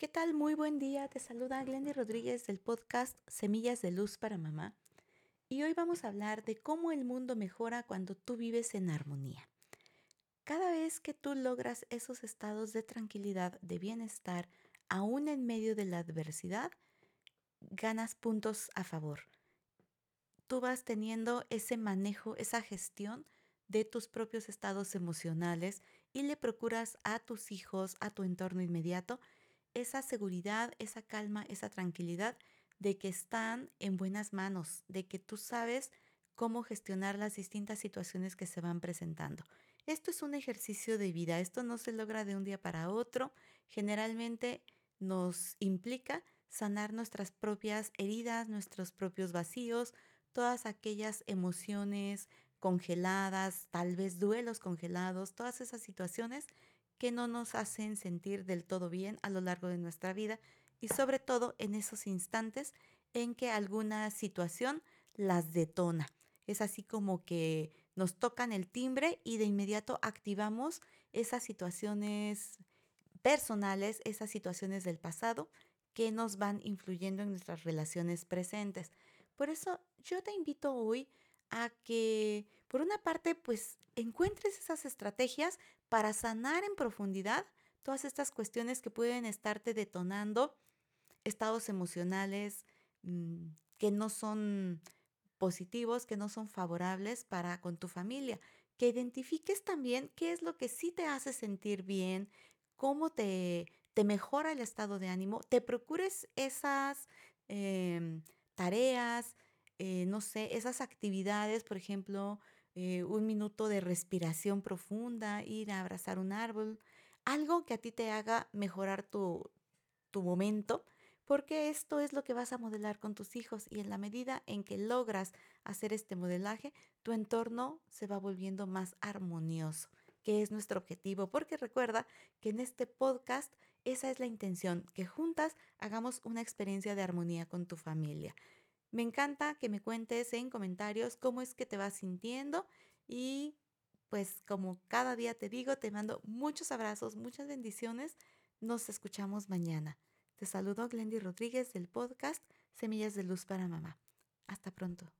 ¿Qué tal? Muy buen día. Te saluda Glendy Rodríguez del podcast Semillas de Luz para Mamá. Y hoy vamos a hablar de cómo el mundo mejora cuando tú vives en armonía. Cada vez que tú logras esos estados de tranquilidad, de bienestar, aún en medio de la adversidad, ganas puntos a favor. Tú vas teniendo ese manejo, esa gestión de tus propios estados emocionales y le procuras a tus hijos, a tu entorno inmediato, esa seguridad, esa calma, esa tranquilidad de que están en buenas manos, de que tú sabes cómo gestionar las distintas situaciones que se van presentando. Esto es un ejercicio de vida, esto no se logra de un día para otro, generalmente nos implica sanar nuestras propias heridas, nuestros propios vacíos, todas aquellas emociones congeladas, tal vez duelos congelados, todas esas situaciones que no nos hacen sentir del todo bien a lo largo de nuestra vida y sobre todo en esos instantes en que alguna situación las detona. Es así como que nos tocan el timbre y de inmediato activamos esas situaciones personales, esas situaciones del pasado que nos van influyendo en nuestras relaciones presentes. Por eso yo te invito hoy a que, por una parte, pues encuentres esas estrategias para sanar en profundidad todas estas cuestiones que pueden estarte detonando estados emocionales mm, que no son positivos, que no son favorables para con tu familia. Que identifiques también qué es lo que sí te hace sentir bien, cómo te, te mejora el estado de ánimo, te procures esas em, tareas, eh, no sé, esas actividades, por ejemplo, eh, un minuto de respiración profunda, ir a abrazar un árbol, algo que a ti te haga mejorar tu, tu momento, porque esto es lo que vas a modelar con tus hijos y en la medida en que logras hacer este modelaje, tu entorno se va volviendo más armonioso, que es nuestro objetivo, porque recuerda que en este podcast esa es la intención, que juntas hagamos una experiencia de armonía con tu familia. Me encanta que me cuentes en comentarios cómo es que te vas sintiendo y pues como cada día te digo, te mando muchos abrazos, muchas bendiciones. Nos escuchamos mañana. Te saludo Glendy Rodríguez del podcast Semillas de Luz para Mamá. Hasta pronto.